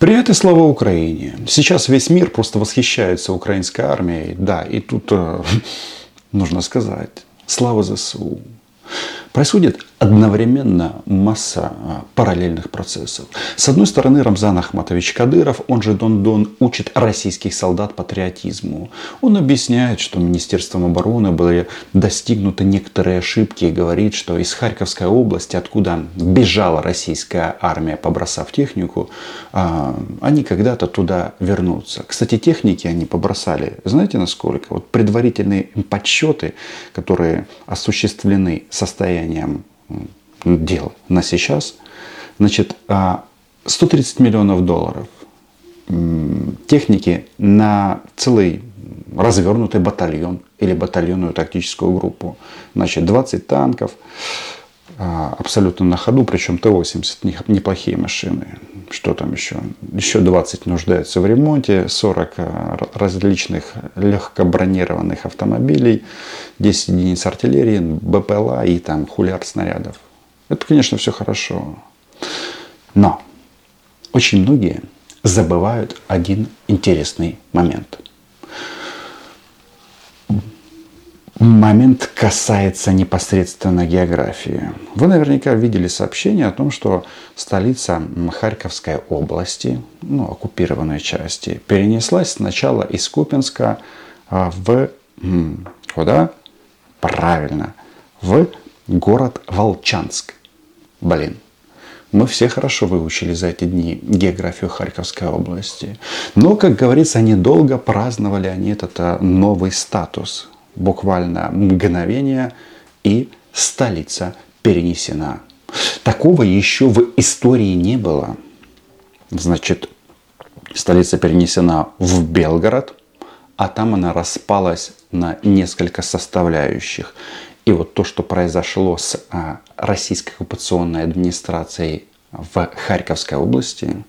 Привет и слава Украине. Сейчас весь мир просто восхищается украинской армией. Да, и тут э, нужно сказать, слава ЗСУ. Происходит одновременно масса а, параллельных процессов. С одной стороны, Рамзан Ахматович Кадыров, он же Дон Дон, учит российских солдат патриотизму. Он объясняет, что Министерством обороны были достигнуты некоторые ошибки и говорит, что из Харьковской области, откуда бежала российская армия, побросав технику, а, они когда-то туда вернутся. Кстати, техники они побросали, знаете насколько? Вот предварительные подсчеты, которые осуществлены состоянием дел на сейчас. Значит, 130 а, миллионов долларов техники на целый развернутый батальон или батальонную тактическую группу. Значит, 20 танков, абсолютно на ходу, причем Т-80 неплохие машины. Что там еще? Еще 20 нуждаются в ремонте, 40 а, различных легкобронированных автомобилей, 10 единиц артиллерии, БПЛА и там хулиар снарядов. Это, конечно, все хорошо. Но очень многие забывают один интересный момент – момент касается непосредственно географии. Вы наверняка видели сообщение о том, что столица Харьковской области, ну, оккупированной части, перенеслась сначала из Купинска а, в... Куда? Правильно. В город Волчанск. Блин. Мы все хорошо выучили за эти дни географию Харьковской области. Но, как говорится, недолго праздновали они этот а, новый статус буквально мгновение, и столица перенесена. Такого еще в истории не было. Значит, столица перенесена в Белгород, а там она распалась на несколько составляющих. И вот то, что произошло с а, российской оккупационной администрацией в Харьковской области,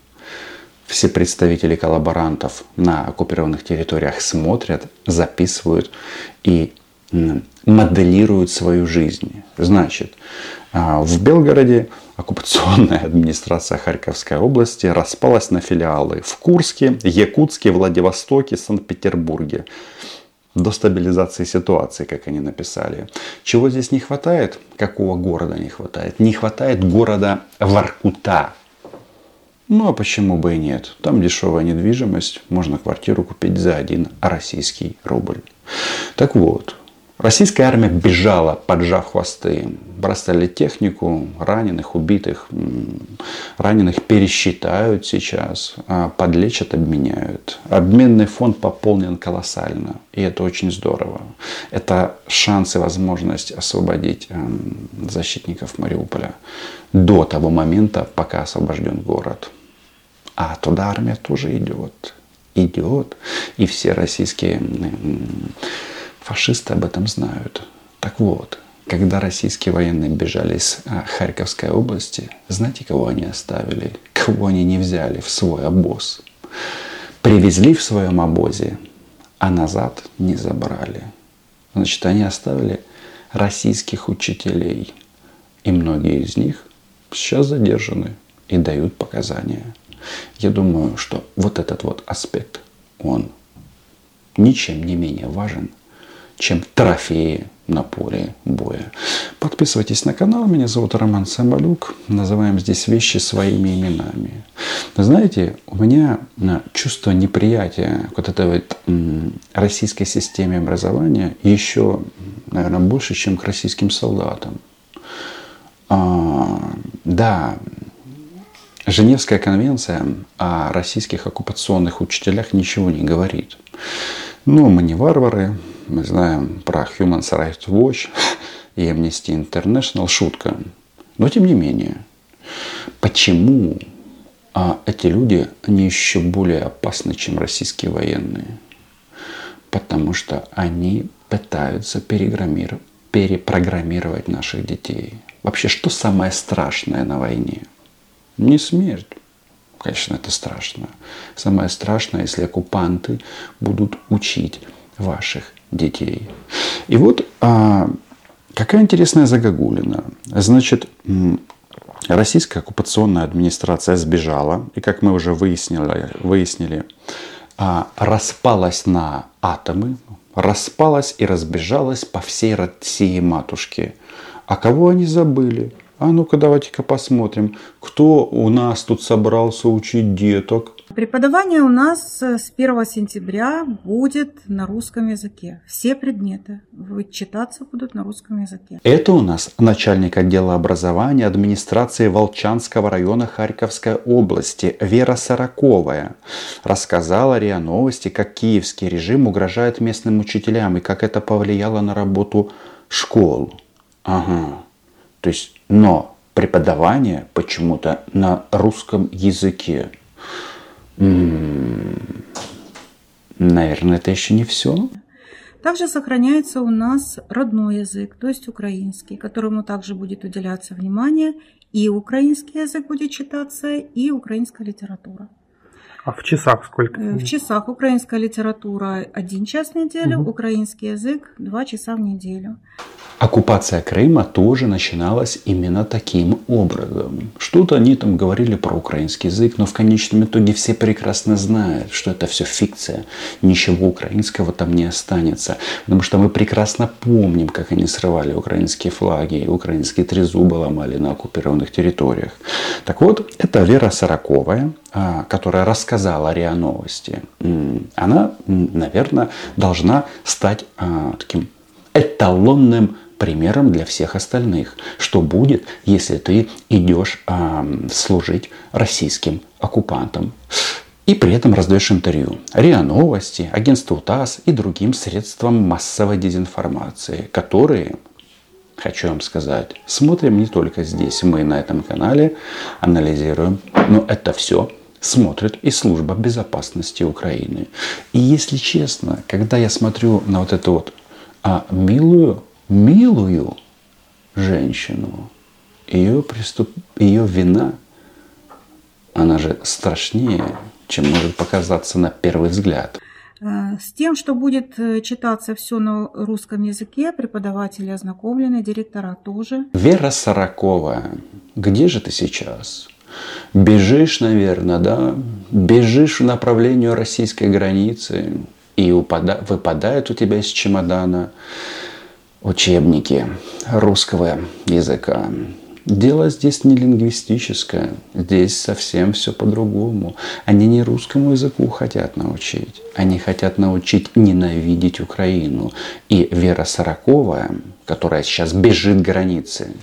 все представители коллаборантов на оккупированных территориях смотрят, записывают и моделируют свою жизнь. Значит, а, в Белгороде оккупационная администрация Харьковской области распалась на филиалы в Курске, Якутске, Владивостоке, Санкт-Петербурге. До стабилизации ситуации, как они написали. Чего здесь не хватает? Какого города не хватает? Не хватает города Воркута, ну а почему бы и нет? Там дешевая недвижимость, можно квартиру купить за один российский рубль. Так вот, российская армия бежала, поджав хвосты. Бросали технику, раненых, убитых. Раненых пересчитают сейчас, а подлечат, обменяют. Обменный фонд пополнен колоссально. И это очень здорово. Это шанс и возможность освободить эм, защитников Мариуполя до того момента, пока освобожден город. А туда армия тоже идет. Идет. И все российские фашисты об этом знают. Так вот, когда российские военные бежали из а, Харьковской области, знаете, кого они оставили? Кого они не взяли в свой обоз? Привезли в своем обозе, а назад не забрали. Значит, они оставили российских учителей. И многие из них сейчас задержаны и дают показания. Я думаю, что вот этот вот аспект, он ничем не менее важен, чем трофеи на поле боя. Подписывайтесь на канал. Меня зовут Роман Самбалюк. Называем здесь вещи своими именами. знаете, у меня чувство неприятия к вот этой вот российской системе образования еще, наверное, больше, чем к российским солдатам. А, да, Женевская конвенция о российских оккупационных учителях ничего не говорит. Но мы не варвары, мы знаем про Human Rights Watch и Amnesty International, шутка. Но тем не менее, почему а эти люди, они еще более опасны, чем российские военные? Потому что они пытаются перепрограммировать наших детей. Вообще, что самое страшное на войне? Не смерть. Конечно, это страшно. Самое страшное, если оккупанты будут учить ваших детей. И вот а, какая интересная загогулина. Значит, Российская оккупационная администрация сбежала, и, как мы уже выяснили, выяснили а, распалась на атомы, распалась и разбежалась по всей России матушки. А кого они забыли? А ну-ка давайте-ка посмотрим, кто у нас тут собрался учить деток. Преподавание у нас э, с 1 сентября будет на русском языке. Все предметы читаться будут на русском языке. Это у нас начальник отдела образования администрации Волчанского района Харьковской области Вера Сороковая рассказала РИА Новости, как киевский режим угрожает местным учителям и как это повлияло на работу школ. Ага. То есть, но преподавание почему-то на русском языке. Наверное, это еще не все. Также сохраняется у нас родной язык, то есть украинский, которому также будет уделяться внимание. И украинский язык будет читаться, и украинская литература. А в часах сколько? Э, в часах украинская литература один час в неделю, угу. украинский язык два часа в неделю. Оккупация Крыма тоже начиналась именно таким образом. Что-то они там говорили про украинский язык, но в конечном итоге все прекрасно знают, что это все фикция. Ничего украинского там не останется. Потому что мы прекрасно помним, как они срывали украинские флаги, украинские трезубы ломали на оккупированных территориях. Так вот, это Вера Сороковая, которая рассказала РИА Новости, она, наверное, должна стать а, таким эталонным примером для всех остальных. Что будет, если ты идешь э, служить российским оккупантам? И при этом раздаешь интервью РИА Новости, агентству ТАСС и другим средствам массовой дезинформации, которые, хочу вам сказать, смотрим не только здесь, мы на этом канале анализируем, но это все смотрит и служба безопасности Украины. И если честно, когда я смотрю на вот эту вот а, милую милую женщину, ее, преступ... ее вина, она же страшнее, чем может показаться на первый взгляд. Э, с тем, что будет э, читаться все на русском языке, преподаватели ознакомлены, директора тоже. Вера Сорокова, где же ты сейчас? Бежишь, наверное, да? Бежишь в направлении российской границы и упада... выпадает у тебя из чемодана учебники русского языка. Дело здесь не лингвистическое, здесь совсем все по-другому. Они не русскому языку хотят научить, они хотят научить ненавидеть Украину. И Вера Сороковая, которая сейчас бежит границы,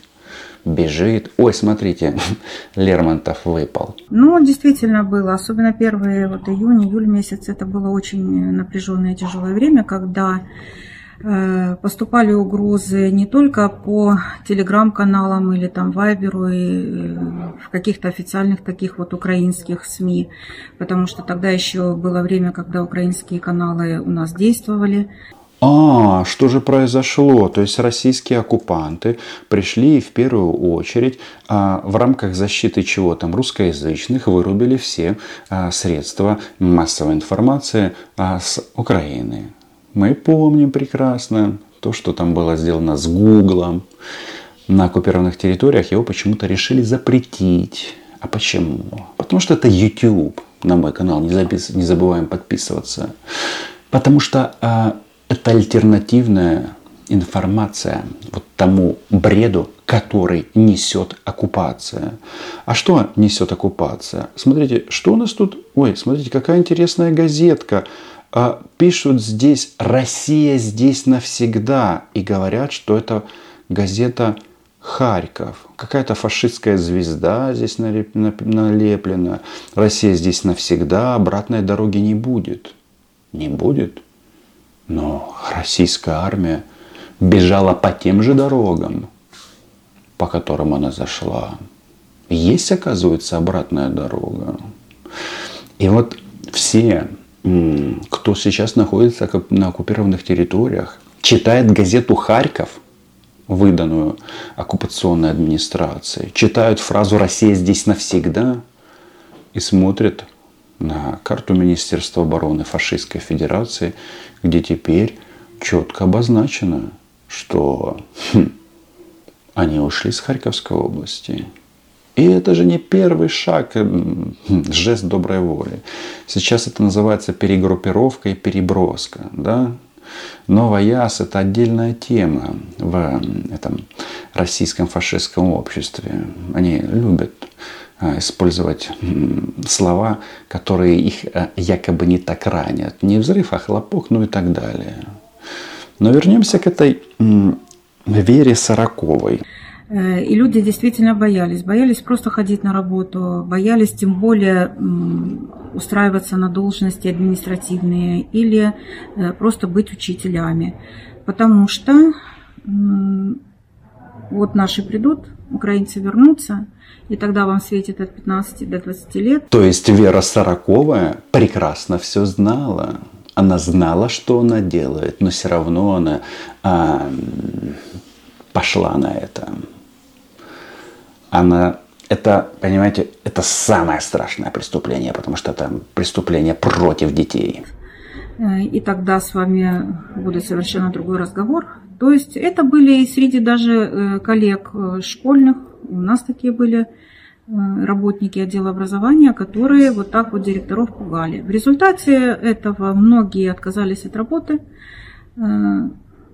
бежит. Ой, смотрите, Лермонтов выпал. Ну, действительно было. Особенно первые вот июнь, июль месяц. Это было очень напряженное тяжелое время, когда Э, поступали угрозы не только по телеграм-каналам или там Вайберу и э, в каких-то официальных таких вот украинских СМИ, потому что тогда еще было время, когда украинские каналы у нас действовали. А, что же произошло? То есть российские оккупанты пришли и в первую очередь а, в рамках защиты чего там русскоязычных вырубили все а, средства массовой информации а, с Украины. Мы помним прекрасно то, что там было сделано с Гуглом. На оккупированных территориях его почему-то решили запретить. А почему? Потому что это YouTube. На мой канал не, запис... не забываем подписываться. Потому что это альтернативная информация вот тому бреду, который несет оккупация. А что несет оккупация? Смотрите, что у нас тут? Ой, смотрите, какая интересная газетка а, пишут здесь «Россия здесь навсегда» и говорят, что это газета Харьков. Какая-то фашистская звезда здесь налеплена. Россия здесь навсегда, обратной дороги не будет. Не будет. Но российская армия бежала по тем же дорогам, по которым она зашла. Есть, оказывается, обратная дорога. И вот все кто сейчас находится на оккупированных территориях, читает газету «Харьков», выданную оккупационной администрацией, читают фразу «Россия здесь навсегда» и смотрят на карту Министерства обороны Фашистской Федерации, где теперь четко обозначено, что хм, они ушли с Харьковской области. И это же не первый шаг, жест доброй воли. Сейчас это называется перегруппировка и переброска. Да? Новая яс – это отдельная тема в этом российском фашистском обществе. Они любят использовать слова, которые их а, якобы не так ранят. Не взрыв, а хлопок, ну и так далее. Но вернемся к этой Вере Сороковой. Э, и люди действительно боялись. Боялись просто ходить на работу, боялись тем более устраиваться на должности административные или э, просто быть учителями. Потому что вот наши придут, украинцы вернутся, и тогда вам светит от 15 до 20 лет. То есть Вера Сороковая прекрасно все знала. Она знала, что она делает, но все равно она а, пошла на это. Она это, понимаете, это самое страшное преступление, потому что это преступление против детей. Э, и тогда с вами будет совершенно другой разговор. То есть это были среди даже э, коллег э, школьных, у нас такие были работники отдела образования, которые вот так вот директоров пугали. В результате этого многие отказались от работы,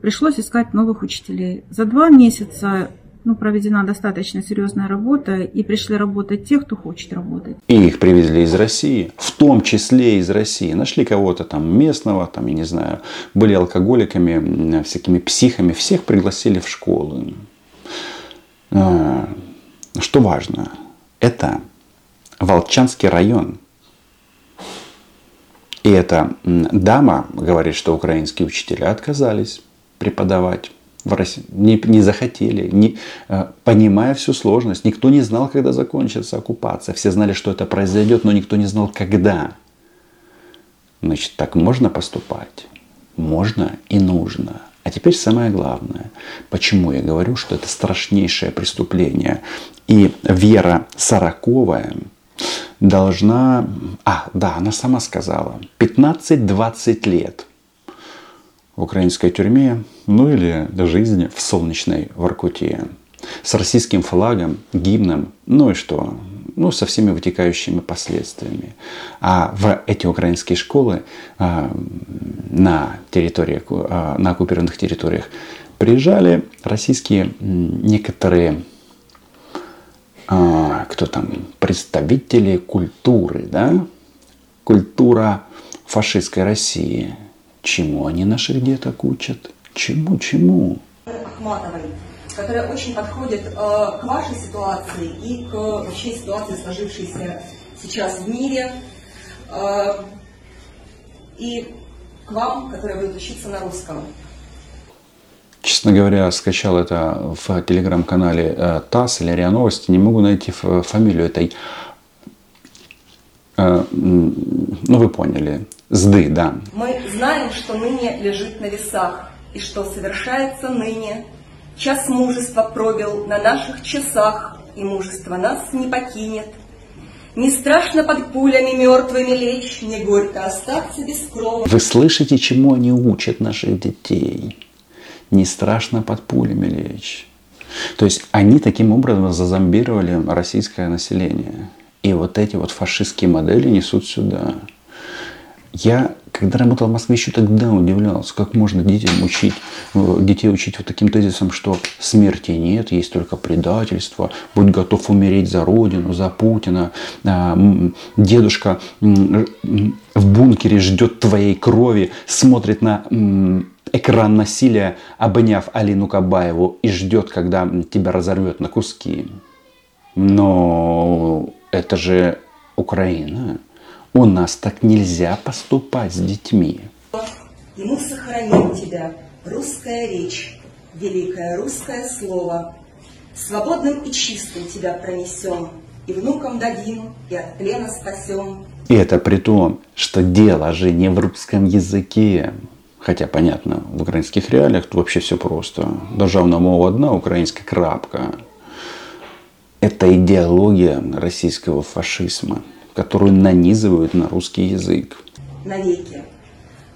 пришлось искать новых учителей. За два месяца ну, проведена достаточно серьезная работа, и пришли работать те, кто хочет работать. И их привезли из России, в том числе из России. Нашли кого-то там местного, там, я не знаю, были алкоголиками, всякими психами, всех пригласили в школу. А, что важно, это Волчанский район. И эта дама говорит, что украинские учителя отказались преподавать в России, не, не захотели, не, э, понимая всю сложность. Никто не знал, когда закончится оккупация. Все знали, что это произойдет, но никто не знал, когда. Значит, так можно поступать? Можно и нужно. А теперь самое главное. Почему я говорю, что это страшнейшее преступление. И Вера Сороковая должна... А, да, она сама сказала. 15-20 лет в украинской тюрьме ну или жизнь в солнечной Воркуте. С российским флагом, гимном, ну и что? Ну, со всеми вытекающими последствиями. А в эти украинские школы а, на, территории, а, на оккупированных территориях приезжали российские некоторые а, кто там, представители культуры, да? Культура фашистской России. Чему они наших деток учат? Чему, чему? Ахматовой, которая очень подходит э, к вашей ситуации и к вообще ситуации, сложившейся сейчас в мире, э, и к вам, которые будут учиться на русском. Честно говоря, скачал это в телеграм-канале э, ТАСС или РИА Новости. Не могу найти фамилию этой э, ну, вы поняли. Сды, да. Мы знаем, что ныне лежит на весах и что совершается ныне. Час мужества пробил на наших часах, и мужество нас не покинет. Не страшно под пулями мертвыми лечь, не горько остаться без крови. Вы слышите, чему они учат наших детей? Не страшно под пулями лечь. То есть они таким образом зазомбировали российское население. И вот эти вот фашистские модели несут сюда. Я, когда работал в Москве, еще тогда удивлялся, как можно детям учить, э, детей учить вот таким тезисом, что смерти нет, есть только предательство, будь готов умереть за Родину, за Путина, а, дедушка в бункере ждет твоей крови, смотрит на экран насилия, обняв Алину Кабаеву и ждет, когда тебя разорвет на куски. Но это же Украина. У нас так нельзя поступать с детьми. И мы сохраним тебя, русская речь, великое русское слово. Свободным и чистым тебя пронесем, и внукам дадим, и от плена спасем. И это при том, что дело же не в русском языке. Хотя, понятно, в украинских реалиях тут вообще все просто. Державна мова одна, украинская крапка. Это идеология российского фашизма которую нанизывают на русский язык. Навеки.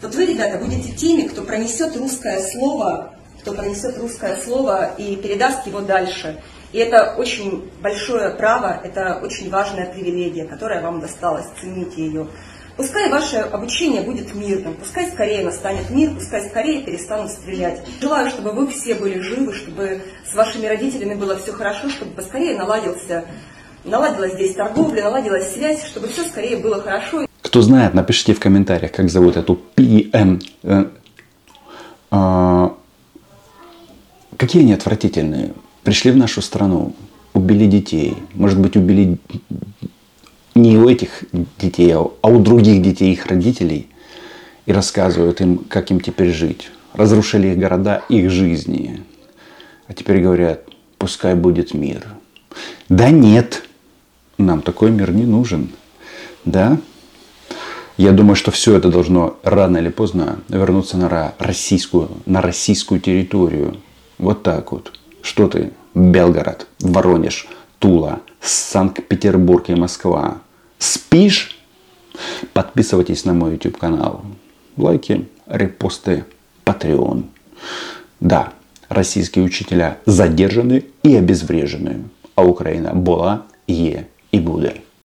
Вот вы, ребята, будете теми, кто пронесет русское слово, кто пронесет русское слово и передаст его дальше. И это очень большое право, это очень важная привилегия, которая вам досталась, цените ее. Пускай ваше обучение будет мирным, пускай скорее настанет мир, пускай скорее перестанут стрелять. Желаю, чтобы вы все были живы, чтобы с вашими родителями было все хорошо, чтобы поскорее наладился, наладилась здесь торговля, наладилась связь, чтобы все скорее было хорошо. Кто знает, напишите в комментариях, как зовут эту ПМ. Э, э, какие они отвратительные. Пришли в нашу страну, убили детей. Может быть, убили не у этих детей, а у других детей, их родителей, и рассказывают им, как им теперь жить. Разрушили их города, их жизни. А теперь говорят, пускай будет мир. Да нет, нам такой мир не нужен. Да? Я думаю, что все это должно рано или поздно вернуться на российскую, на российскую территорию. Вот так вот. Что ты? Белгород, Воронеж, Тула, Санкт-Петербург и Москва. Спишь? Подписывайтесь на мой YouTube канал. Лайки, репосты, Patreon. Да, российские учителя задержаны и обезврежены, а Украина была, є і буде.